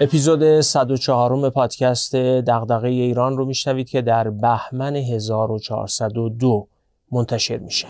اپیزود 104 پادکست دغدغه ایران رو میشنوید که در بهمن 1402 منتشر میشه.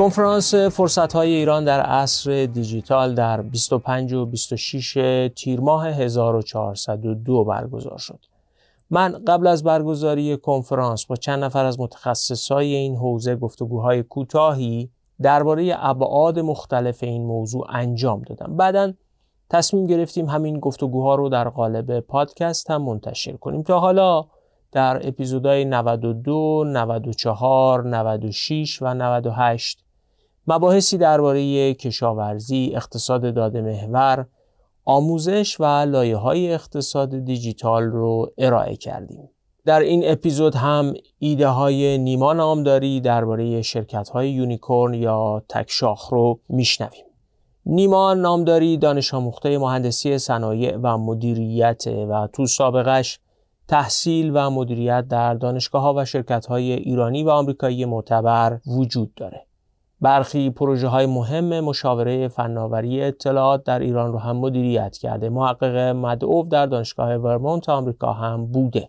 کنفرانس فرصت های ایران در عصر دیجیتال در 25 و 26 تیر ماه 1402 برگزار شد. من قبل از برگزاری کنفرانس با چند نفر از متخصصای این حوزه گفتگوهای کوتاهی درباره ابعاد مختلف این موضوع انجام دادم. بعدا تصمیم گرفتیم همین گفتگوها رو در قالب پادکست هم منتشر کنیم تا حالا در اپیزودهای 92, 94, 96 و 98 مباحثی درباره کشاورزی، اقتصاد داده محور، آموزش و لایه های اقتصاد دیجیتال رو ارائه کردیم. در این اپیزود هم ایده های نیما نامداری درباره شرکت های یونیکورن یا تکشاخ رو میشنویم. نیما نامداری دانش آموخته مهندسی صنایع و مدیریت و تو سابقش تحصیل و مدیریت در دانشگاه ها و شرکت های ایرانی و آمریکایی معتبر وجود داره. برخی پروژه های مهم مشاوره فناوری اطلاعات در ایران رو هم مدیریت کرده. محقق مدعو در دانشگاه ورمونت آمریکا هم بوده.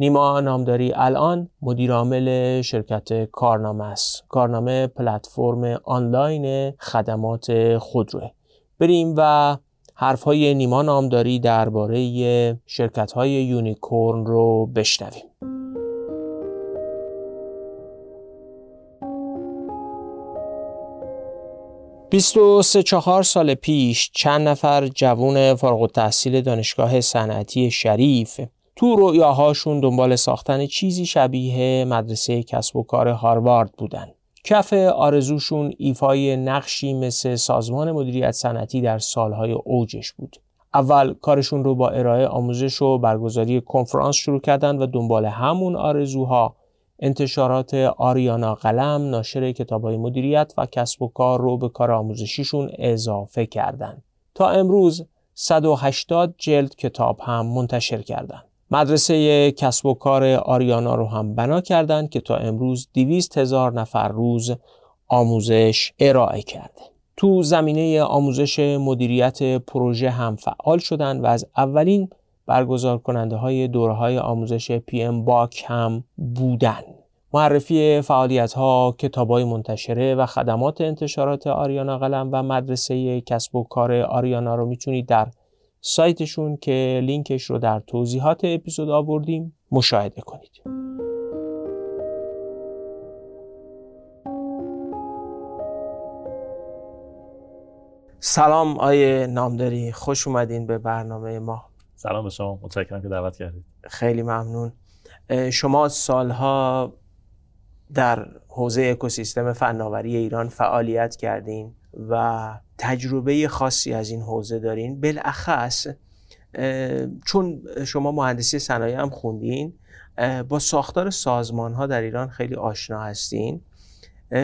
نیما نامداری الان مدیرعامل شرکت کارنامه است. کارنامه پلتفرم آنلاین خدمات خودروه. بریم و حرف های نیما نامداری درباره شرکت های یونیکورن رو بشنویم. 23 چهار سال پیش چند نفر جوون فارغ التحصیل دانشگاه صنعتی شریف تو رؤیاهاشون دنبال ساختن چیزی شبیه مدرسه کسب و کار هاروارد بودن. کف آرزوشون ایفای نقشی مثل سازمان مدیریت صنعتی در سالهای اوجش بود. اول کارشون رو با ارائه آموزش و برگزاری کنفرانس شروع کردن و دنبال همون آرزوها انتشارات آریانا قلم ناشر کتابهای مدیریت و کسب و کار رو به کار آموزشیشون اضافه کردند. تا امروز 180 جلد کتاب هم منتشر کردند. مدرسه کسب و کار آریانا رو هم بنا کردند که تا امروز 200 هزار نفر روز آموزش ارائه کرده. تو زمینه آموزش مدیریت پروژه هم فعال شدند و از اولین برگزار کننده های دوره های آموزش پی ام باک هم بودن. معرفی فعالیت ها کتاب های منتشره و خدمات انتشارات آریانا قلم و مدرسه کسب و کار آریانا رو می‌تونید در سایتشون که لینکش رو در توضیحات اپیزود آوردیم مشاهده کنید. سلام آیه نامداری خوش اومدین به برنامه ما. سلام به شما متشکرم که دعوت کردید. خیلی ممنون. شما سالها در حوزه اکوسیستم فناوری ایران فعالیت کردین و تجربه خاصی از این حوزه دارین. بالاخص چون شما مهندسی صنایع هم خوندین با ساختار سازمان ها در ایران خیلی آشنا هستین.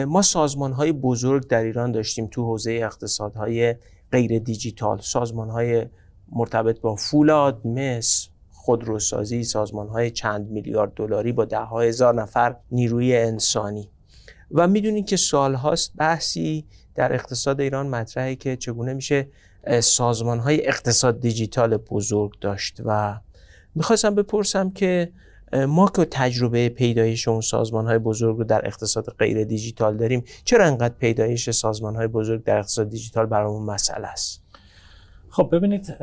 ما سازمان های بزرگ در ایران داشتیم تو حوزه اقتصادهای غیر دیجیتال سازمان های مرتبط با فولاد، مس، خودروسازی، سازمان های چند میلیارد دلاری با ده هزار نفر نیروی انسانی. و می‌دونید که سالهاست بحثی در اقتصاد ایران مطرحه که چگونه میشه سازمان های اقتصاد دیجیتال بزرگ داشت. و می‌خواستم بپرسم که ما که تجربه پیدایش اون سازمان های بزرگ رو در اقتصاد غیر دیجیتال داریم چرا انقدر پیدایش سازمان های بزرگ در اقتصاد دیجیتال برامون مسئله است؟ خب ببینید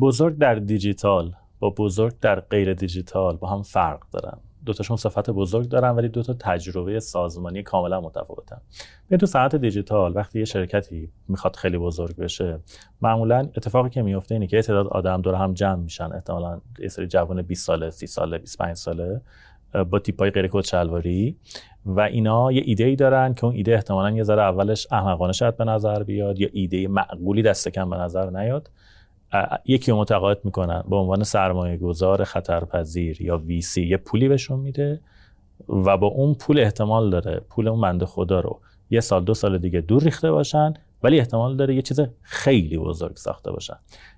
بزرگ در دیجیتال با بزرگ در غیر دیجیتال با هم فرق دارن. دوتاشون صفت بزرگ دارن ولی دوتا تجربه سازمانی کاملا متفاوتن. به تو صنعت دیجیتال وقتی یه شرکتی می‌خواد خیلی بزرگ بشه معمولا اتفاقی که میفته اینه که تعداد آدم دور هم جمع میشن. احتمالا یه سری جوان 20 ساله 30 ساله 25 ساله. با تیپای غیر کد شلواری. و اینا یه ایده ای دارن که اون ایده احتمالا یه ذره اولش احمقانه شاید به نظر بیاد یا ایده معقولی دست کم به نظر نیاد. یکی رو متقاعد می‌کنن به عنوان سرمایه گذار خطرپذیر یا ویسی یه پولی بهشون میده و با اون پول احتمال داره. پول اون بنده خدا رو یه سال دو سال دیگه دور ریخته باشن ولی احتمال داره یه چیز خیلی بزرگ ساخته باشن.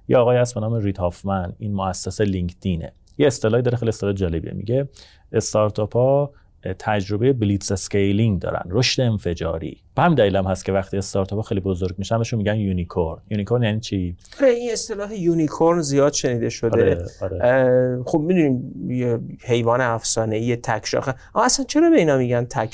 یه آقایی هست به نام رید هافمن. این مؤسس لینکدینه. یه اصطلاحی داره خیلی اصطلاح جالبیه. میگه استارتاپ ها تجربه blitzscaling دارن. رشد انفجاری. به همین دلیلم هست که وقتی استارتاپ خیلی بزرگ میشن بهشون میگن unicorn. unicorn یعنی چی؟ آره این اصطلاح unicorn زیاد شنیده شده. آره، آره. خب می‌دونیم یه حیوان افسانه‌ای تک شاخه. اصلا چرا به اینا میگن تک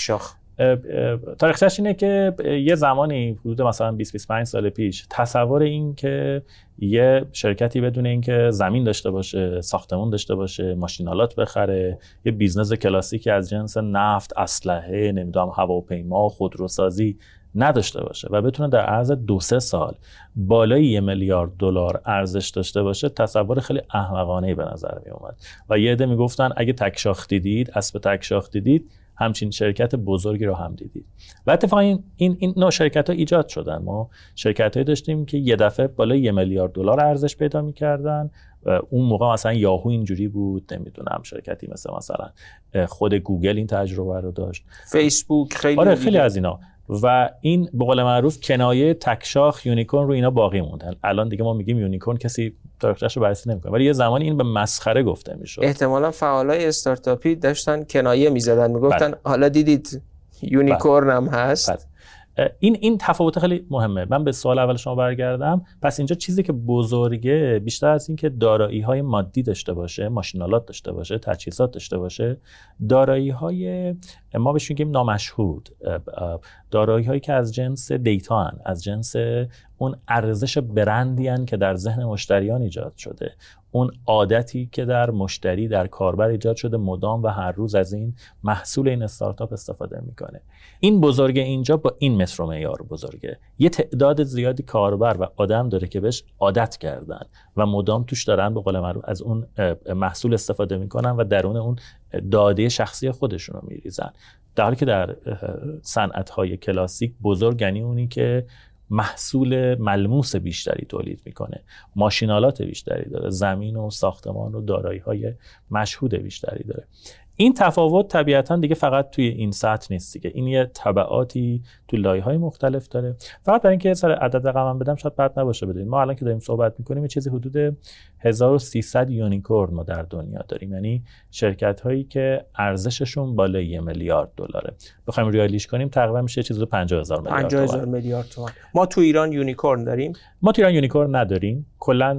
شاخ تاریخش اینه که یه زمانی حدود مثلا 20 25 سال پیش تصور این که یه شرکتی بدون اینکه زمین داشته باشه ساختمون داشته باشه ماشین‌آلات بخره یه business کلاسیکی از جنس نفت اسلحه نمی‌دونم هواپیما خودروسازی نداشته باشه و بتونه در عرض دو سه سال بالای یه میلیارد دلار ارزش داشته باشه تصور خیلی احمقانه به نظر می اومد و یه عده می‌گفتن اگه تکشاخ دیدید اسب تکشاخ دیدید همچین شرکت بزرگی رو هم دیدید و اتفاقا این این, این نوع شرکت ها ایجاد شدن. ما شرکت هایی داشتیم که یه دفعه بالای یه میلیارد دلار ارزش پیدا می‌کردن. اون موقع مثلا یاهو اینجوری بود نمی‌دونم شرکتی مثل مثلا خود گوگل این تجربه رو داشت. فیسبوک خیلی آره خیلی از اینا. و این به قول معروف کنایه تکشاخ unicorn رو اینا باقی موندن الان دیگه ما میگیم unicorn کسی تاریخش رو بررسی نمی‌کنه ولی یه زمانی این به مسخره گفته می‌شد احتمالا فعالای استارتاپی داشتن کنایه می‌زدن می‌گفتن بله. حالا دیدید unicorn هم هست بله. این این تفاوت خیلی مهمه من به سوال اول شما برگردم پس اینجا چیزی که بزرگه بیشتر از اینکه دارایی های مادی داشته باشه ماشین‌آلات داشته باشه تجهیزات داشته باشه دارایی های ما بهش میگیم نامشهود دارایی هایی که از جنس data هن. از جنس اون ارزش برندی هن که در ذهن مشتریان ایجاد شده. اون عادتی که در مشتری در کاربر ایجاد شده مدام و هر روز از این محصول این استارتاپ استفاده می‌کنه. این بزرگ اینجا با این متر معیار بزرگه. یه تعداد زیادی کاربر و آدم داره که بهش عادت کردن و مدام توش دارن به قول معروف از اون محصول استفاده می‌کنن و درون اون داده شخصی خودشون رو میریزن. در حالی که در صنعت های کلاسیک بزرگ یعنی اونی که محصول ملموس بیشتری تولید می‌کنه. ماشینالات بیشتری داره. زمین و ساختمان و دارایی های مشهود بیشتری داره. این تفاوت طبیعتا دیگه فقط توی این سطح نیست دیگه. این یه طبعاتی تو لایه های مختلف داره. فقط برای اینکه سر عدد رقم بدم شاید بد نباشه بدونید. ما الان که داریم صحبت می‌کنیم یه چیزی حدود 1300 یونیکورن ما در دنیا داریم. یعنی شرکت هایی که ارزششون بالای یه میلیارد دلاره. بخوایم ریالیش کنیم تقریبا میشه چیزی 50000 میلیارد 50000 میلیارد تومان. ما تو ایران unicorn داریم؟ ما تو ایران unicorn نداریم. کلا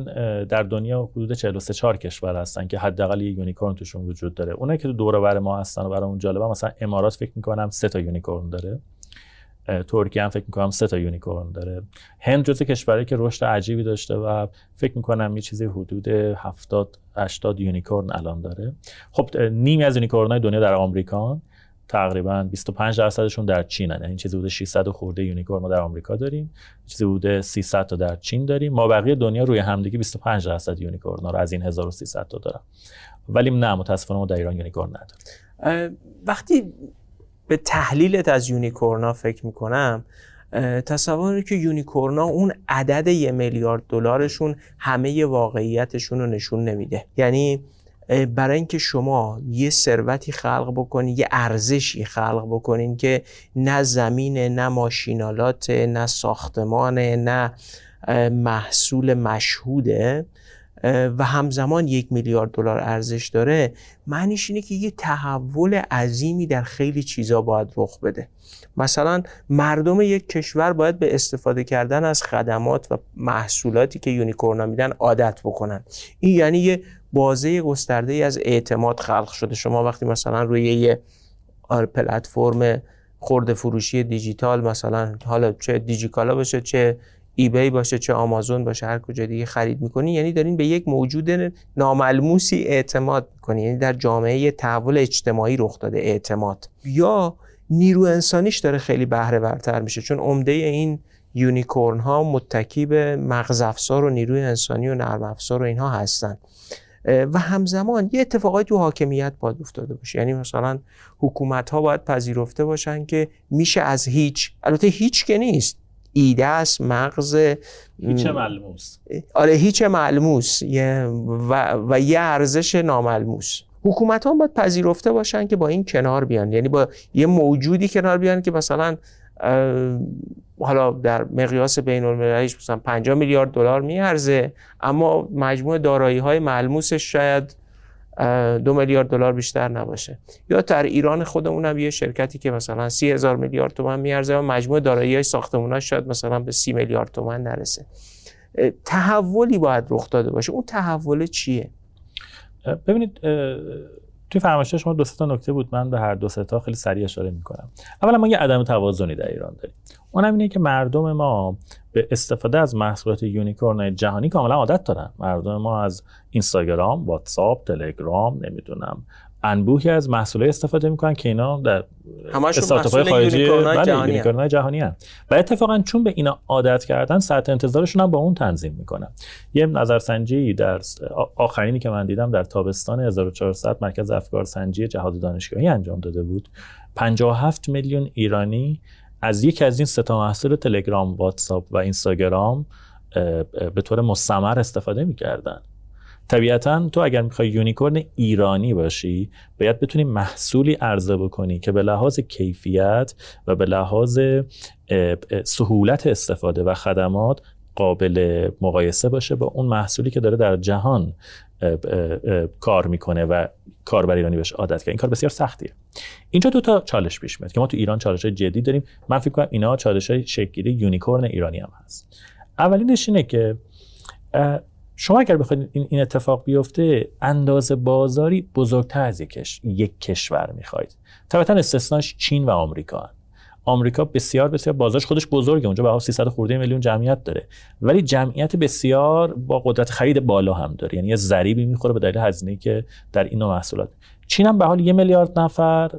در دنیا حدود 43 4 کشور هستن که حداقل یه unicorn توشون وجود داره. اونایی که تو دور بر ما هستن و برامون جالبه. مثلا امارات فکر می‌کنم سه تا unicorn داره. ترکیه هم فکر می‌کنم سه تا unicorn داره. هند جزو کشوری که رشد عجیبی داشته و فکر می‌کنم یه چیزی حدود 70 80 unicorn الان داره. خب نیمی از unicorn های دنیا در آمریکا تقریبا 25 درصدشون در چین یعنی چیزی حدود 600 خورده unicorn ما در آمریکا داریم. چیزی حدود 300 تا در چین داریم. ما بقیه دنیا روی همدیگه 25 درصد unicorn رو از این 1300 تا دارم ولی نه متاسفانه ما در ایران یونیکورن نداریم. وقتی به تحلیلت از unicorn ا فکر می‌کنم تصور که یونیکورنا اون عدد یه میلیارد دلارشون همه واقعیتشون رو نشون نمیده. یعنی برای اینکه شما یه ثروتی خلق بکنید یه ارزشی خلق بکنین که نه زمین نه ماشینالات نه ساختمان نه محصول مشهوده و همزمان یک میلیارد دلار ارزش داره معنیش اینه که یه تحول عظیمی در خیلی چیزا باید رخ بده. مثلا مردم یک کشور باید به استفاده کردن از خدمات و محصولاتی که یونیکورنا میدن عادت بکنن. این یعنی یه بازه گسترده از اعتماد خلق شده. شما وقتی مثلا روی یه پلتفرم خورده فروشی دیجیتال مثلا حالا چه دیجیکالا باشه چه ایبی باشه چه آمازون باشه هر کجا دیگه خرید می‌کنی یعنی دارین به یک موجود ناملموسی اعتماد می‌کنی. یعنی در جامعه تحول اجتماعی رخ داده اعتماد. یا نیرو انسانیش داره خیلی بهره ورتر میشه چون عمده این یونیکورن ها متکی به مغز افزار و نیروی انسانی و نرم افزار و اینها هستن. و همزمان یه اتفاقای تو حاکمیت باید افتاده باشه. یعنی مثلا حکومت ها باید پذیرفته باشن که میشه از هیچ البته هیچ که نیست. ایده است مغز هیچ ملموس. آره هیچ ملموس. و, و یه ارزش ناملموس. حکومت ها باید پذیرفته باشن که با این کنار بیان. یعنی با یه موجودی کنار بیان که مثلا حالا در مقیاس بین المللیش مثلا 50 میلیارد دلار میارزه اما مجموع دارایی های ملموسش شاید دو میلیارد دلار بیشتر نباشه. یا در ایران خودمون هم یه شرکتی که مثلا سی هزار میلیارد تومن میارزه و مجموع دارایی های ساختمون شاید مثلا به سی میلیارد تومن نرسه. تحولی باید رخ داده باشه. اون تحول چیه؟ ببینید توی فرمایش شما دو تا نکته بود. من به هر دو تا خیلی سریع اشاره می‌کنم. اولا ما یه عدم توازنی در ایران داریم. اونم اینه که مردم ما به استفاده از محصولات unicorn جهانی کاملا عادت دارن. مردم ما از اینستاگرام واتساپ تلگرام نمی‌دونم انبوهی از محصولات استفاده می‌کنن که اینا در استارتاپ های خارجی unicorn بله، جهانی هست و اتفاقا چون به اینا عادت کردن سطح انتظارشون هم با اون تنظیم می‌کنن یه نظرسنجی در آخرینی که من دیدم در تابستان 1400 مرکز افکار سنجی جهاد دانشگاهی انجام داده بود. 57 میلیون ایرانی از یک از این سه محصول تلگرام واتساپ و اینستاگرام به طور مستمر استفاده می‌کردن. طبیعتا تو اگر می‌خوای یونیکورن ایرانی باشی باید بتونی محصولی عرضه بکنی که به لحاظ کیفیت و به لحاظ سهولت استفاده و خدمات قابل مقایسه باشه با اون محصولی که داره در جهان کار می‌کنه و کاربر ایرانی بهش عادت کرد. این کار بسیار سختیه. اینجا دو تا چالش پیش میاد که ما تو ایران چالش های جدی داریم. من فکر کنم اینا چالش های شکلی یونیکورن ایرانی هم هست. اولینش اینه که شما اگر بخواید این اتفاق بیفته اندازه بازاری بزرگتر از یک کشور می‌خواید. طبعا استثناش چین و آمریکا آمریکا بسیار بسیار بازارش خودش بزرگه. اونجا به 300 خورده میلیون جمعیت داره. ولی جمعیت بسیار با قدرت خرید بالا هم داره. یعنی یه ضریبی می‌خوره به دلیل هزینه‌ای که در این نوع محصولات. چین هم به حال یه میلیارد نفر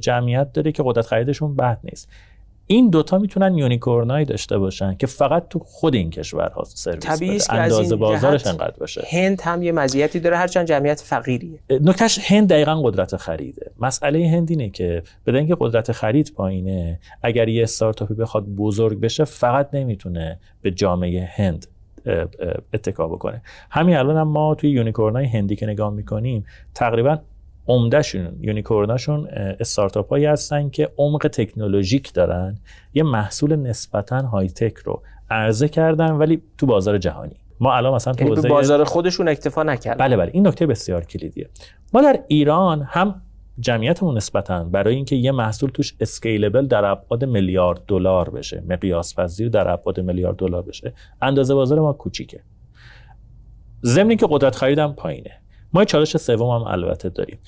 جمعیت داره که قدرت خریدشون بد نیست. این دوتا می‌تونن یونیکورنایی داشته باشن که فقط تو خود این کشورها سرویس بده. اندازه بازارش انقدر باشه. هند هم یه مزیتی داره هرچند جمعیت فقیریه. نکتهش هند دقیقا قدرت خریده. مسئله هند اینه که بدن که قدرت خرید پایینه اگر یه استارتاپی بخواد بزرگ بشه فقط نمی‌تونه به جامعه هند اتکا بکنه. همین الان هم ما توی unicorn ای هندی که نگاه می‌کنیم تقریبا عمده‌شون unicorn اشون استارتاپ هایی هستن که عمق تکنولوژیک دارن. یه محصول نسبتا high-tech رو عرضه کردن ولی تو بازار جهانی. ما الان مثلا تو یعنی بازار خودشون اکتفا نکردن. بله بله. این نکته بسیار کلیدیه. ما در ایران هم جمعیتمون نسبتا برای اینکه یه محصول توش scalable در ابعاد میلیارد دلار بشه مقیاس پذیر در ابعاد میلیارد دلار بشه اندازه بازار ما کوچیکه. ضمن که قدرت خریدم پایینه. ما چالش سوم هم البته داریم.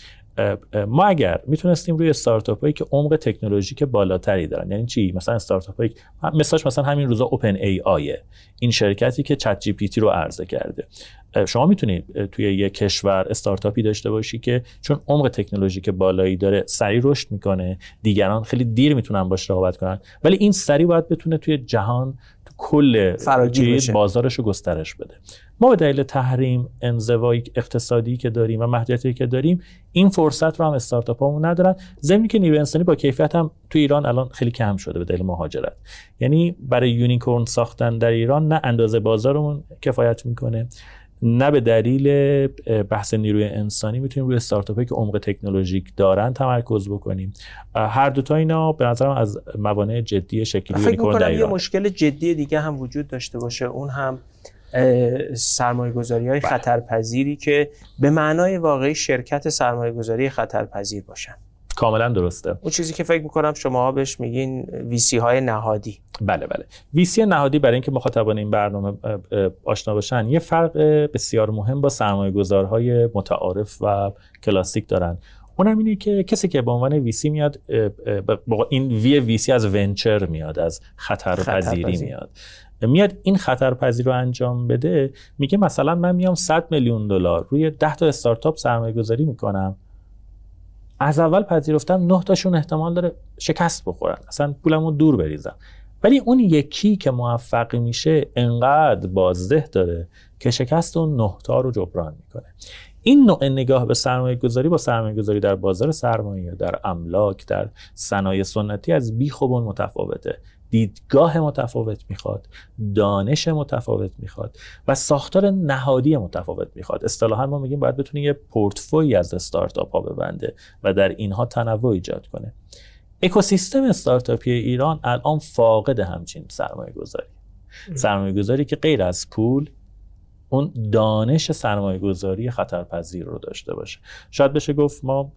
ما اگر می‌تونستیم روی استارتاپ هایی که عمق تکنولوژیک بالاتری دارن یعنی چی؟ مثلا استارتاپ هایی مثلاش مثلا همین روزا اوپن ای آیه این شرکتی که چت جی پی تی رو عرضه کرده. شما می‌تونید توی یک کشور استارتاپی داشته باشی که چون عمق تکنولوژیک بالایی داره سریع رشد می‌کنه دیگران خیلی دیر می‌تونن باش رقابت کنن ولی این سریع باید بتونه توی جهان کل بازارش رو گسترش بده. ما به دلیل تحریم انزوای اقتصادی که داریم و محدودیتی که داریم این فرصت رو هم استارتاپ هامون ندارن. زمینی که نیروی انسانی با کیفیت هم تو ایران الان خیلی کم شده به دلیل مهاجرت. یعنی برای یونیکورن ساختن در ایران نه اندازه بازارمون کفایت می‌کنه. نه به دلیل بحث نیروی انسانی می‌تونیم روی استارتاپ که عمق تکنولوژیک دارن تمرکز بکنیم. هر دو تا اینا به نظرم از موانع جدی شکلی یونیکورن در ایران. یه مشکل جدی دیگه هم وجود داشته باشه. اون هم سرمایه گذاری های بله. خطرپذیری که به معنای واقعی شرکت سرمایه گذاری خطرپذیر باشن. کاملا درسته. اون چیزی که فکر می‌کنم شما بهش میگین ویسی های نهادی. بله بله. ویسی نهادی برای اینکه مخاطبان این برنامه آشنا باشن یه فرق بسیار مهم با سرمایه گذارهای متعارف و کلاسیک دارن. اونم اینه که کسی که به عنوان ویسی میاد این وی ویسی از ونچر میاد از خطرپذیری میاد. میاد این خطرپذیر رو انجام بده میگه مثلا من میام 100 میلیون دلار روی 10 تا استارتاپ سرمایه گذاری می‌کنم. از اول پذیرفتم 9 تاشون احتمال داره شکست بخورن. اصلا پولمو دور بریزم ولی اون یکی که موفق میشه انقدر بازده داره که شکست اون 9 تا رو جبران می‌کنه. این نوع نگاه به سرمایه گذاری با سرمایه گذاری در بازار سرمایه در املاک در صنایع سنتی از بیخوبون متفاوته. دیدگاه متفاوت می‌خواد دانش متفاوت می‌خواد و ساختار نهادی متفاوت می‌خواد. اصطلاحا ما میگیم باید بتونه یه پورتفوی از استارتاپ ها ببنده و در اینها تنوع ایجاد کنه. اکوسیستم استارتاپی ایران الان فاقد همچین سرمایه گذاری سرمایه گذاری که غیر از پول اون دانش سرمایه گذاری خطرپذیر رو داشته باشه. شاید بشه گفت ما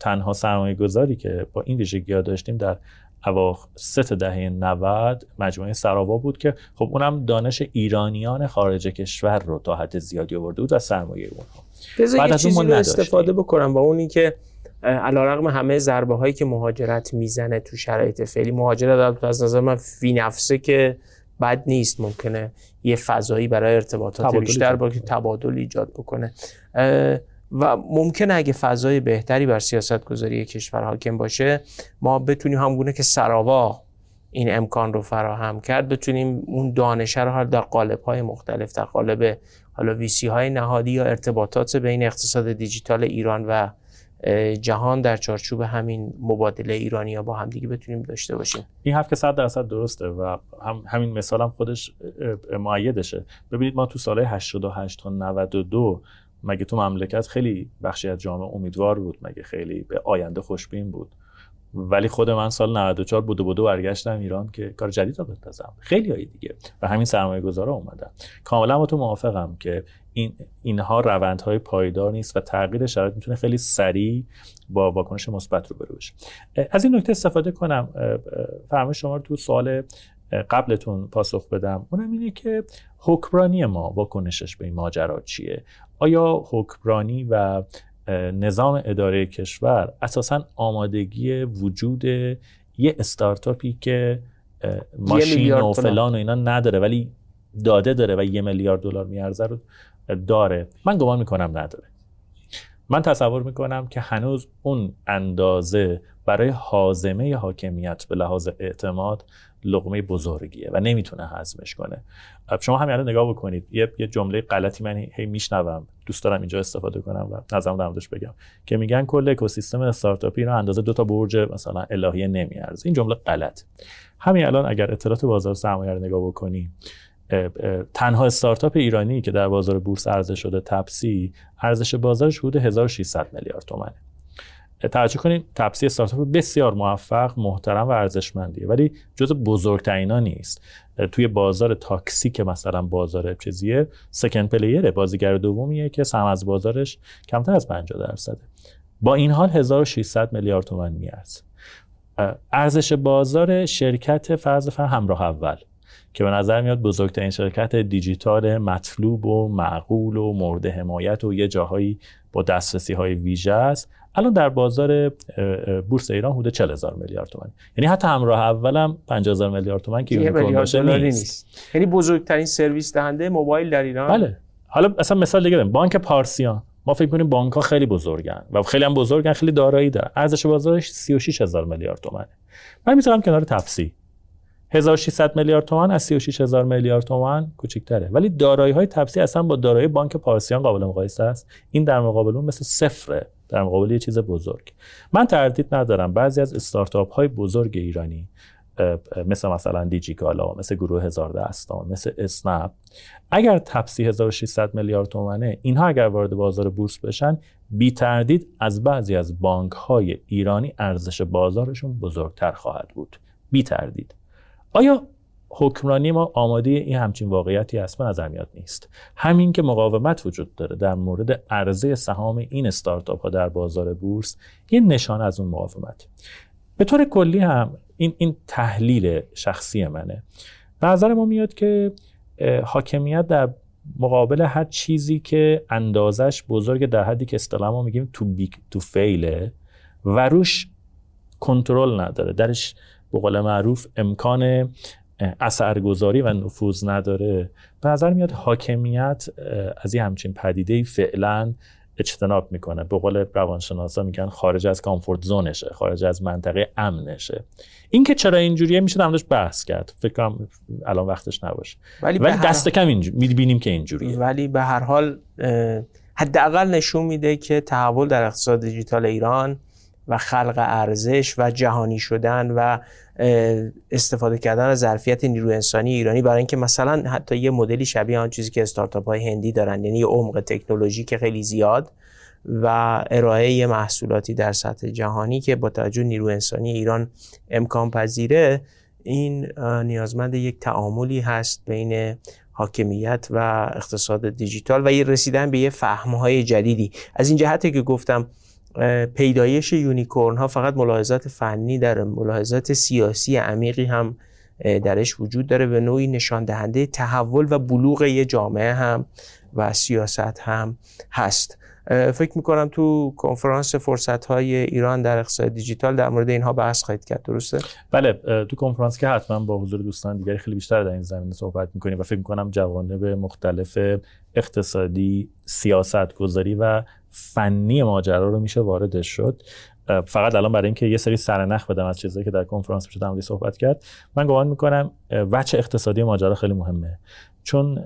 تنها سرمایه گذاری که با این ویژگی داشتیم در اواخر سه دهه 90 مجموعه سراوا بود که خب اونم دانش ایرانیان خارج کشور رو تا حد زیادی آورده بود از سرمایه اونها. بعد از اون استفاده بکنم با اونی که علیرغم همه ضربه هایی که مهاجرت می‌زنه تو شرایط فعلی مهاجرت از نظر من فی نفسه که بد نیست ممکنه یه فضایی برای ارتباطات بیشتر با تبادل ایجاد بکنه. و ممکنه اگه فضای بهتری بر سیاست گذاری کشور حاکم باشه ما بتونیم همگونه که سراوا این امکان رو فراهم کرد بتونیم اون دانشه رو در قالب های مختلف در قالب حالا ویسی های نهادی یا ارتباطات بین اقتصاد دیجیتال ایران و جهان در چارچوب همین مبادله ایرانی ها با همدیگه بتونیم داشته باشیم. این حرف که 100 درصد درسته و هم همین مثال هم خودش معیدشه ببینید ما تو سال 88 تا 92 مگه تو مملکت خیلی بخشی از جامعه امیدوار بود؟ مگه خیلی به آینده خوشبین بود؟ ولی خود من سال 94 بودو بودو برگشتم ایران که کار جدید رو بندازم. خیلی هایی دیگه. و همین سرمایه گذارا اومدن. کاملا با تو موافقم که این اینها روندهای پایدار نیست و تغییر شرایط می‌تونه خیلی سریع با واکنش مثبت رو بشه. از این نکته استفاده کنم. فرمایش شما رو تو سوال قبلتون پاسخ بدم. اونم اینه که حکمرانی ما واکنشش به این ماجرا چیه؟ آیا حکمرانی و نظام اداره کشور اساسا آمادگی وجود یه استارتاپی که ماشین و فلان و اینا نداره ولی داده داره و یه میلیارد دلار میارزه رو داره؟ من گمان می‌کنم نداره. من تصور می‌کنم که هنوز اون اندازه برای حازمه حاکمیت به لحاظ اعتماد لقمه بزرگیه و نمی‌تونه هضمش کنه. شما همین الان نگاه بکنید. یه, یه جمله غلطی من هی میشنوم. دوست دارم اینجا استفاده کنم و نظرم در بگم. که میگن کل اکوسیستم استارتاپی رو اندازه دو تا برج مثلا الهیه نمیارزه. این جمله غلط. همین الان اگر اطلاعات بازار سرمایه رو نگاه بکنی تنها استارتاپ ایرانی که در بازار بورس عرضه شده تپسی ارزش بازارش حدود 1600 میلیارد تومنه. توجه کنید تپسی استارتاپ بسیار موفق محترم و ارزشمندیه. ولی جز بزرگترینا نیست. توی بازار تاکسی که مثلا بازار چیزیه سکند پلیره بازیگر دومیه که سهم از بازارش کمتر از 50 درصده. با این حال 1600 میلیارد تومان میارزه ارزش بازار شرکت فرض فر همراه اول که به نظر میاد بزرگترین شرکت دیجیتال مطلوب و معقول و مورد حمایت و یه جاهایی با دسترسی های ویژه است. الان در بازار بورس ایران حدود 40 هزار میلیارد تومان یعنی حتی همراه اولم 50 هزار میلیارد تومان که یونیکورن باشه نیست. یعنی بزرگترین سرویس دهنده موبایل در ایران. بله. حالا اصلا مثال دیگه بیم. بانک پارسیان. ما فکر کنیم بانک ها خیلی بزرگن و خیلی هم بزرگن خیلی دارایی دارن. ارزش بازارش 36 هزار میلیارد تومانه من می‌ذارم کنار تپسی 1600 میلیارد تومان از 36 هزار میلیارد تومان کوچکتره. ولی دارایی های تپسی اصلا با دارایی بانک پارسیان قابل مقایسه است. این در مقابل اون مثل صفره. در مقابل یه چیز بزرگ. من تردید ندارم. بعضی از استارتاپ های بزرگ ایرانی مثل مثلا دیجیکالا مثل گروه هزار دستان مثل اسنپ اگر تپسی 1600 میلیارد تومنه اینها اگر وارد بازار بورس بشن بی تردید از بعضی از بانک های ایرانی ارزش بازارشون بزرگتر خواهد بود. بی تردید. آیا حکمرانی ما آماده این همچین واقعیتی به نظر میاد نیست. همین که مقاومت وجود داره در مورد عرضه سهام این استارتاپ ها در بازار بورس یه نشان از اون مقاومت. به طور کلی هم این این تحلیل شخصی منه. نظر ما میاد که حاکمیت در مقابل هر چیزی که اندازش بزرگ در حدی که اصطلاح ما میگیم too big to fail ه و روش کنترل نداره. درش به قول معروف امکان اثرگذاری و نفوذ نداره. به نظر میاد حاکمیت از این همچین پدیده فعلا اجتناب می‌کنه. به قول روانشناسا میگن خارج از کامفورت زونشه خارج از منطقه امنشه. این که چرا اینجوریه میشه در بحث کرد. فکر کنم الان وقتش نباشه. ولی, ولی دست کم اینجوری می‌بینیم که اینجوریه. ولی به هر حال حداقل نشون میده که تحول در اقتصاد دیجیتال ایران و خلق ارزش و جهانی شدن و استفاده کردن از ظرفیت نیروی انسانی ایرانی برای اینکه مثلا حتی یه مدلی شبیه آن چیزی که استارتاپ های هندی دارن یعنی یه عمق تکنولوژی که خیلی زیاد و ارائه محصولاتی در سطح جهانی که با توجه نیروی انسانی ایران امکان پذیره این نیازمند یک تعاملی هست بین حاکمیت و اقتصاد دیجیتال و یه رسیدن به یه فهمهای جدیدی. از این جهته که گفتم پیدایش یونیکورن ها فقط ملاحظات فنی داره ملاحظات سیاسی عمیقی هم درش وجود داره به نوعی نشان دهنده تحول و بلوغ یه جامعه هم و سیاست هم هست. فکر می‌کنم تو کنفرانس فرصت های ایران در اقتصاد دیجیتال در مورد اینها بحث خواهید کرد درسته؟ بله تو کنفرانس که حتما با حضور دوستان دیگری خیلی بیشتر در این زمینه صحبت می‌کنیم و فکر می‌کنم جوانب مختلف اقتصادی سیاست گذاری و فنی ماجرا رو میشه واردش شد. فقط الان برای اینکه یه سری سرنخ بدم از چیزایی که در کنفرانس میشه در صحبت کرد من گمان می‌کنم وجه اقتصادی ماجرا خیلی مهمه. چون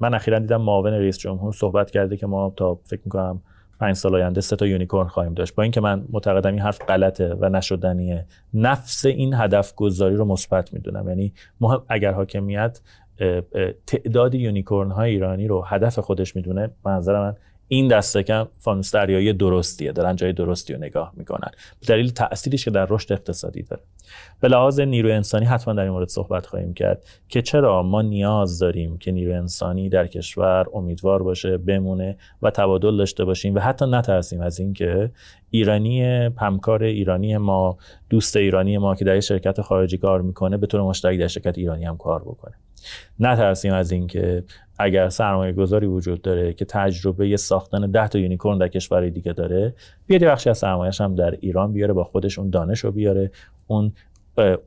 من اخیرا دیدم معاون رئیس جمهور صحبت کرده که ما تا فکر می‌کنم پنج سال آینده سه تا یونیکورن خواهیم داشت. با اینکه من معتقدم این حرف غلطه و نشدنیه. نفس این هدف گذاری رو مثبت می‌دونم. یعنی اگر حاکمیت تعداد یونیکورن های ایرانی رو هدف خودش می‌دونه منظر من این دسته کم فانوس دریایی درستیه دارن جای درستی رو نگاه می‌کنن. به دلیل تأثیریش که در رشد اقتصادی داره. به لحاظ نیروی انسانی حتما در این مورد صحبت خواهیم کرد که چرا ما نیاز داریم که نیروی انسانی در کشور امیدوار باشه بمونه و تبادل داشته باشیم و حتی نترسیم از اینکه ایرانی همکار ایرانی ما دوست ایرانی ما که در شرکت خارجی کار می‌کنه به طور مشترک در شرکت ایرانی هم کار بکنه. نترسیم از اینکه اگر سرمایه گذاری وجود داره که تجربه ساختن 10 تا یونیکورن در کشورهای دیگه داره بیاد بخشی از سرمایه‌اش هم در ایران بیاره با خودش اون دانش رو بیاره اون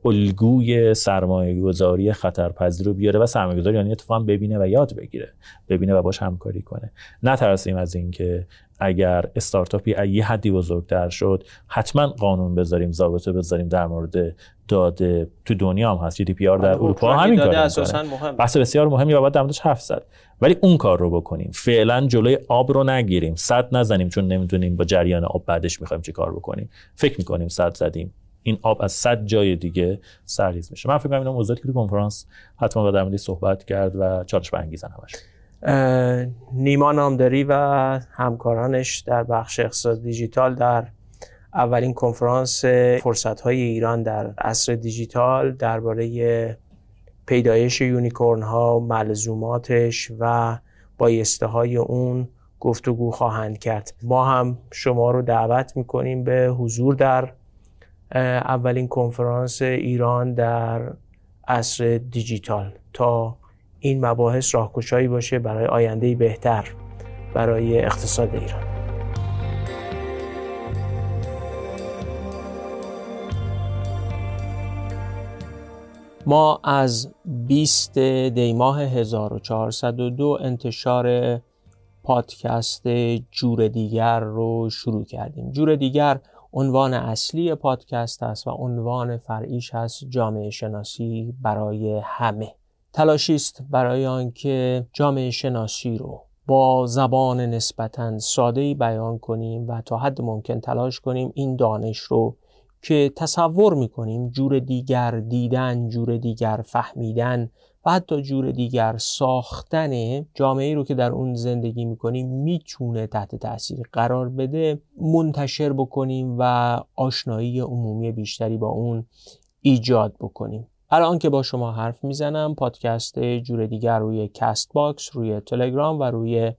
الگوی سرمایه گذاری خطرپذیر رو بیاره و سرمایه گذاری یعنی اتفاقا ببینه و یاد بگیره ببینه و باش همکاری کنه. نترسیم از اینکه اگر استارتاپی یه حدی بزرگتر شد حتما قانون بذاریم ضابطه بذاریم در مورد داده تو دنیا هم هست. جی دی پی آر در اروپا همین کار بحث بسیار مهمی و باید در موردش حرف زد. ولی اون کار رو بکنیم. فعلا جلوی آب رو نگیریم. صد نزنیم چون نمی‌دونیم با جریان آب بعدش می‌خوایم چی کار بکنیم. فکر می‌کنیم صد زدیم. این آب از صد جای دیگه سرریز میشه. من فکر کنم اینا موضوعاتی که تو کنفرانس. حتما با در صحبت کرد و چالش برانگیزن همش. نیما نامداری و همکارانش در بخش اقتصاد دیجیتال در اولین کنفرانس فرصت های ایران در عصر دیجیتال درباره پیدایش یونیکورن ها ملزوماتش و بایسته های اون گفتگو خواهند کرد. ما هم شما رو دعوت می‌کنیم به حضور در اولین کنفرانس ایران در عصر دیجیتال تا این مباحث راهگشایی باشه برای آینده بهتر برای اقتصاد ایران. ما از 20 دیماه 1402 انتشار پادکست جور دیگر رو شروع کردیم. جور دیگر عنوان اصلی پادکست است و عنوان فرعیش هست جامعه شناسی برای همه. تلاشی است برای آنکه جامعه شناسی رو با زبان نسبتا ساده بیان کنیم و تا حد ممکن تلاش کنیم این دانش رو که تصور می‌کنیم جور دیگر دیدن جور دیگر فهمیدن و حتی جور دیگر ساختن جامعه رو که در اون زندگی می‌کنیم می‌تونه تحت تاثیر قرار بده منتشر بکنیم و آشنایی عمومی بیشتری با اون ایجاد بکنیم. الان که با شما حرف می‌زنم پادکست جور دیگر روی Castbox روی تلگرام و روی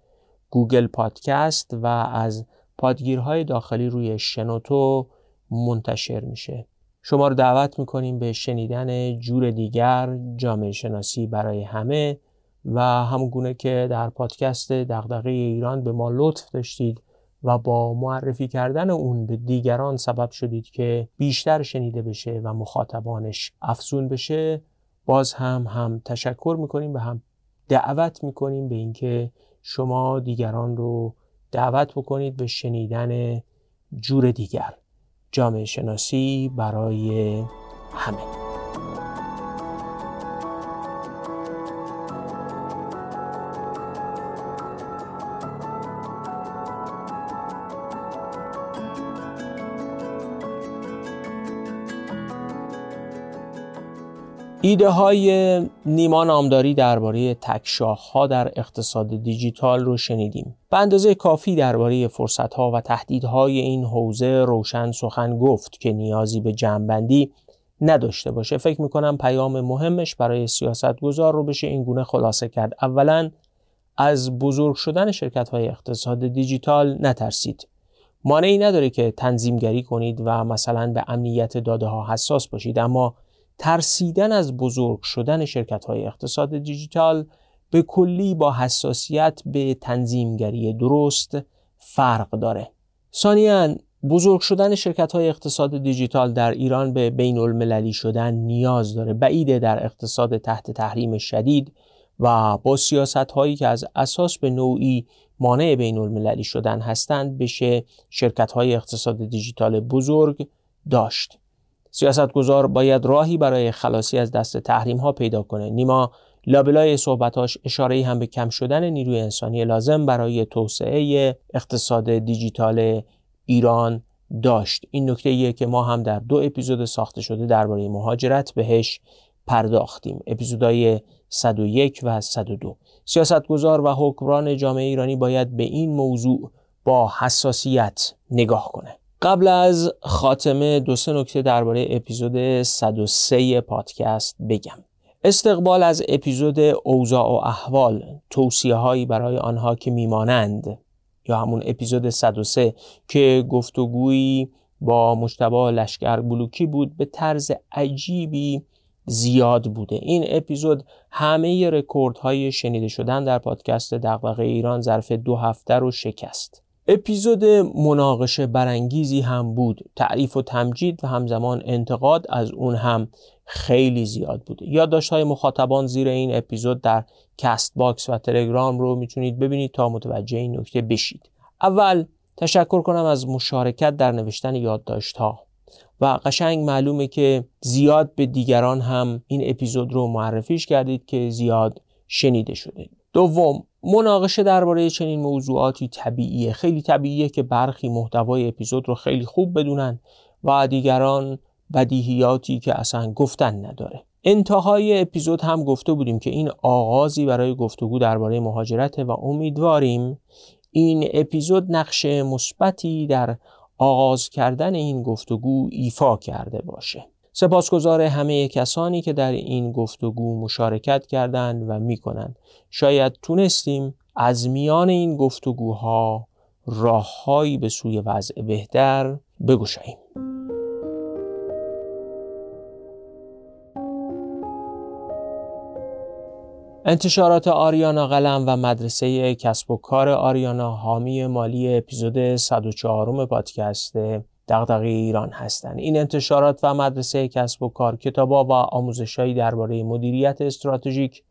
گوگل پادکست و از پادگیرهای داخلی روی شنوتو منتشر میشه. شما رو دعوت می‌کنیم به شنیدن جور دیگر جامعه شناسی برای همه و همون که در پادکست دغدغه ایران به ما لطف داشتید و با معرفی کردن اون به دیگران سبب شدید که بیشتر شنیده بشه و مخاطبانش افزون بشه باز هم هم تشکر می‌کنیم و هم دعوت می‌کنیم به اینکه شما دیگران رو دعوت بکنید به شنیدن جور دیگر. جامعه شناسی برای همه. ایده های نیما نامداری درباره تکشاخ ها در اقتصاد دیجیتال رو شنیدیم. به اندازه کافی درباره فرصت ها و تهدیدهای این حوزه روشن سخن گفت که نیازی به جمعبندی نداشته باشه. فکر می‌کنم پیام مهمش برای سیاست گذار رو بشه این گونه خلاصه کرد. اولا از بزرگ شدن شرکت های اقتصاد دیجیتال نترسید. مانعی نداره که تنظیمگری کنید و مثلا به امنیت داده ها حساس باشید اما ترسیدن از بزرگ شدن شرکت های اقتصاد دیجیتال به کلی با حساسیت به تنظیمگری درست فرق داره. ثانیا بزرگ شدن شرکت های اقتصاد دیجیتال در ایران به بین المللی شدن نیاز داره. بعیده در اقتصاد تحت تحریم شدید و با سیاست هایی که از اساس به نوعی مانع بین المللی شدن هستند بشه شرکت های اقتصاد دیجیتال بزرگ داشت. سیاستگزار باید راهی برای خلاصی از دست تحریم ها پیدا کنه. نیما لابلای صحبتاش اشاره هم به کم شدن نیروی انسانی لازم برای توسعه اقتصاد دیجیتال ایران داشت. این نکته ایه که ما هم در دو اپیزود ساخته شده درباره مهاجرت بهش پرداختیم. اپیزودهای 101 و 102 سیاستگزار و حکمران جامعه ایرانی باید به این موضوع با حساسیت نگاه کنه. قبل از خاتمه دو سه نکته درباره اپیزود 103 پادکست بگم. استقبال از اپیزود اوضاع و احوال توصیه هایی برای آنها که میمانند یا همون اپیزود 103 که گفتگویی با مجتبی لشکربلوکی بود به طرز عجیبی زیاد بوده. این اپیزود همه رکوردهای شنیده شدن در پادکست دغدغه ایران ظرف دو هفته رو شکست. اپیزود مناقشه برانگیزی هم بود. تعریف و تمجید و همزمان انتقاد از اون هم خیلی زیاد بوده یادداشت های مخاطبان زیر این اپیزود در کست باکس و تلگرام رو می‌تونید ببینید تا متوجه این نکته بشید. اول تشکر کنم از مشارکت در نوشتن یادداشت ها و قشنگ معلومه که زیاد به دیگران هم این اپیزود رو معرفیش کردید که زیاد شنیده شده. دوم مناقشه درباره چنین موضوعاتی طبیعیه. خیلی طبیعیه که برخی محتوای اپیزود رو خیلی خوب بدونن و دیگران بدیهیاتی که اصلا گفتن نداره. انتهای اپیزود هم گفته بودیم که این آغازی برای گفتگو درباره مهاجرت و امیدواریم این اپیزود نقش مثبتی در آغاز کردن این گفتگو ایفا کرده باشه. سپاسگزار همه کسانی که در این گفتگو مشارکت کردند و می‌کنند. شاید تونستیم از میان این گفتگوها راههایی به سوی وضع بهتر بگشاییم. انتشارات آریانا قلم و مدرسه کسب و کار آریانا حامی مالی اپیزود 104 پادکست دغدغه ایران هستند. این انتشارات و مدرسه کسب و کار کتابا و آموزشهایی درباره مدیریت استراتژیک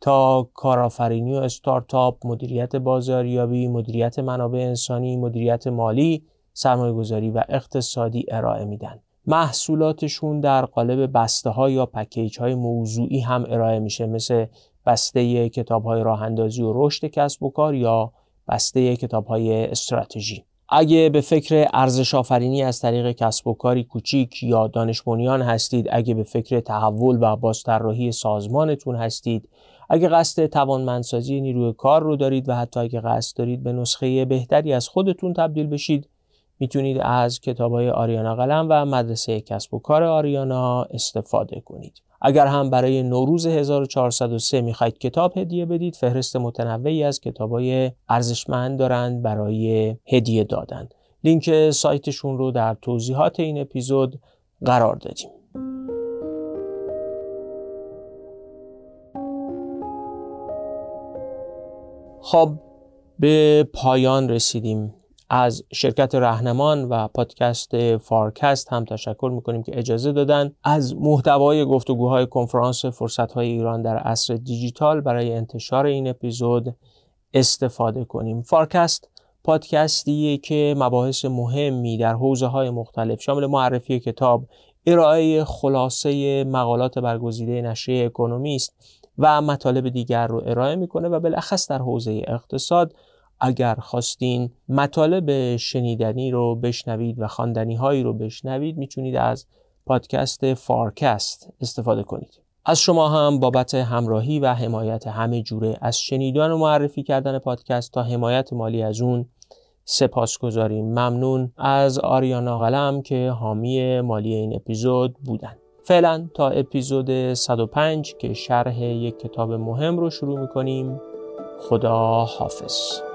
تا کارآفرینی و استارتاپ مدیریت بازاریابی مدیریت منابع انسانی مدیریت مالی سرمایه‌گذاری و اقتصادی ارائه میدن. محصولاتشون در قالب بسته ها یا پکیج های موضوعی هم ارائه میشه مثل بسته کتاب های راه و رشد کسب و کار یا بسته کتاب های استراتژی. اگه به فکر ارزش آفرینی از طریق کسب و کاری کوچیک یا دانش هستید اگه به فکر تحول و بازطراحی سازمانتون هستید اگه قصد توانمندسازی نیروی کار رو دارید و حتی اگه قصد دارید به نسخه بهتری از خودتون تبدیل بشید می‌تونید از کتاب های آریانا قلم و مدرسه کسب و کار آریانا استفاده کنید. اگر هم برای نوروز 1403 می‌خواید کتاب هدیه بدید فهرست متنوعی از کتابای ارزشمند دارند برای هدیه دادن. لینک سایتشون رو در توضیحات این اپیزود قرار دادیم. خب به پایان رسیدیم. از شرکت رهنمان و پادکست فارکست هم تشکر می‌کنیم که اجازه دادن از محتوای گفتگوهای کنفرانس فرصتهای ایران در عصر دیجیتال برای انتشار این اپیزود استفاده کنیم. فارکست پادکستیه که مباحث مهمی در حوزه های مختلف شامل معرفی کتاب ارائه خلاصه مقالات برگزیده نشریه اکونومیست و مطالب دیگر رو ارائه می‌کنه و بالاخص در حوزه اقتصاد اگر خواستین مطالب شنیدنی رو بشنوید و خواندنی هایی رو بشنوید می‌تونید از پادکست فارکست استفاده کنید. از شما هم بابت همراهی و حمایت همه جوره از شنیدن و معرفی کردن پادکست تا حمایت مالی از اون سپاس گذاریم ممنون از آریانا قلم که حامی مالی این اپیزود بودن. فعلا تا اپیزود 105 که شرح یک کتاب مهم رو شروع می‌کنیم خدا حافظ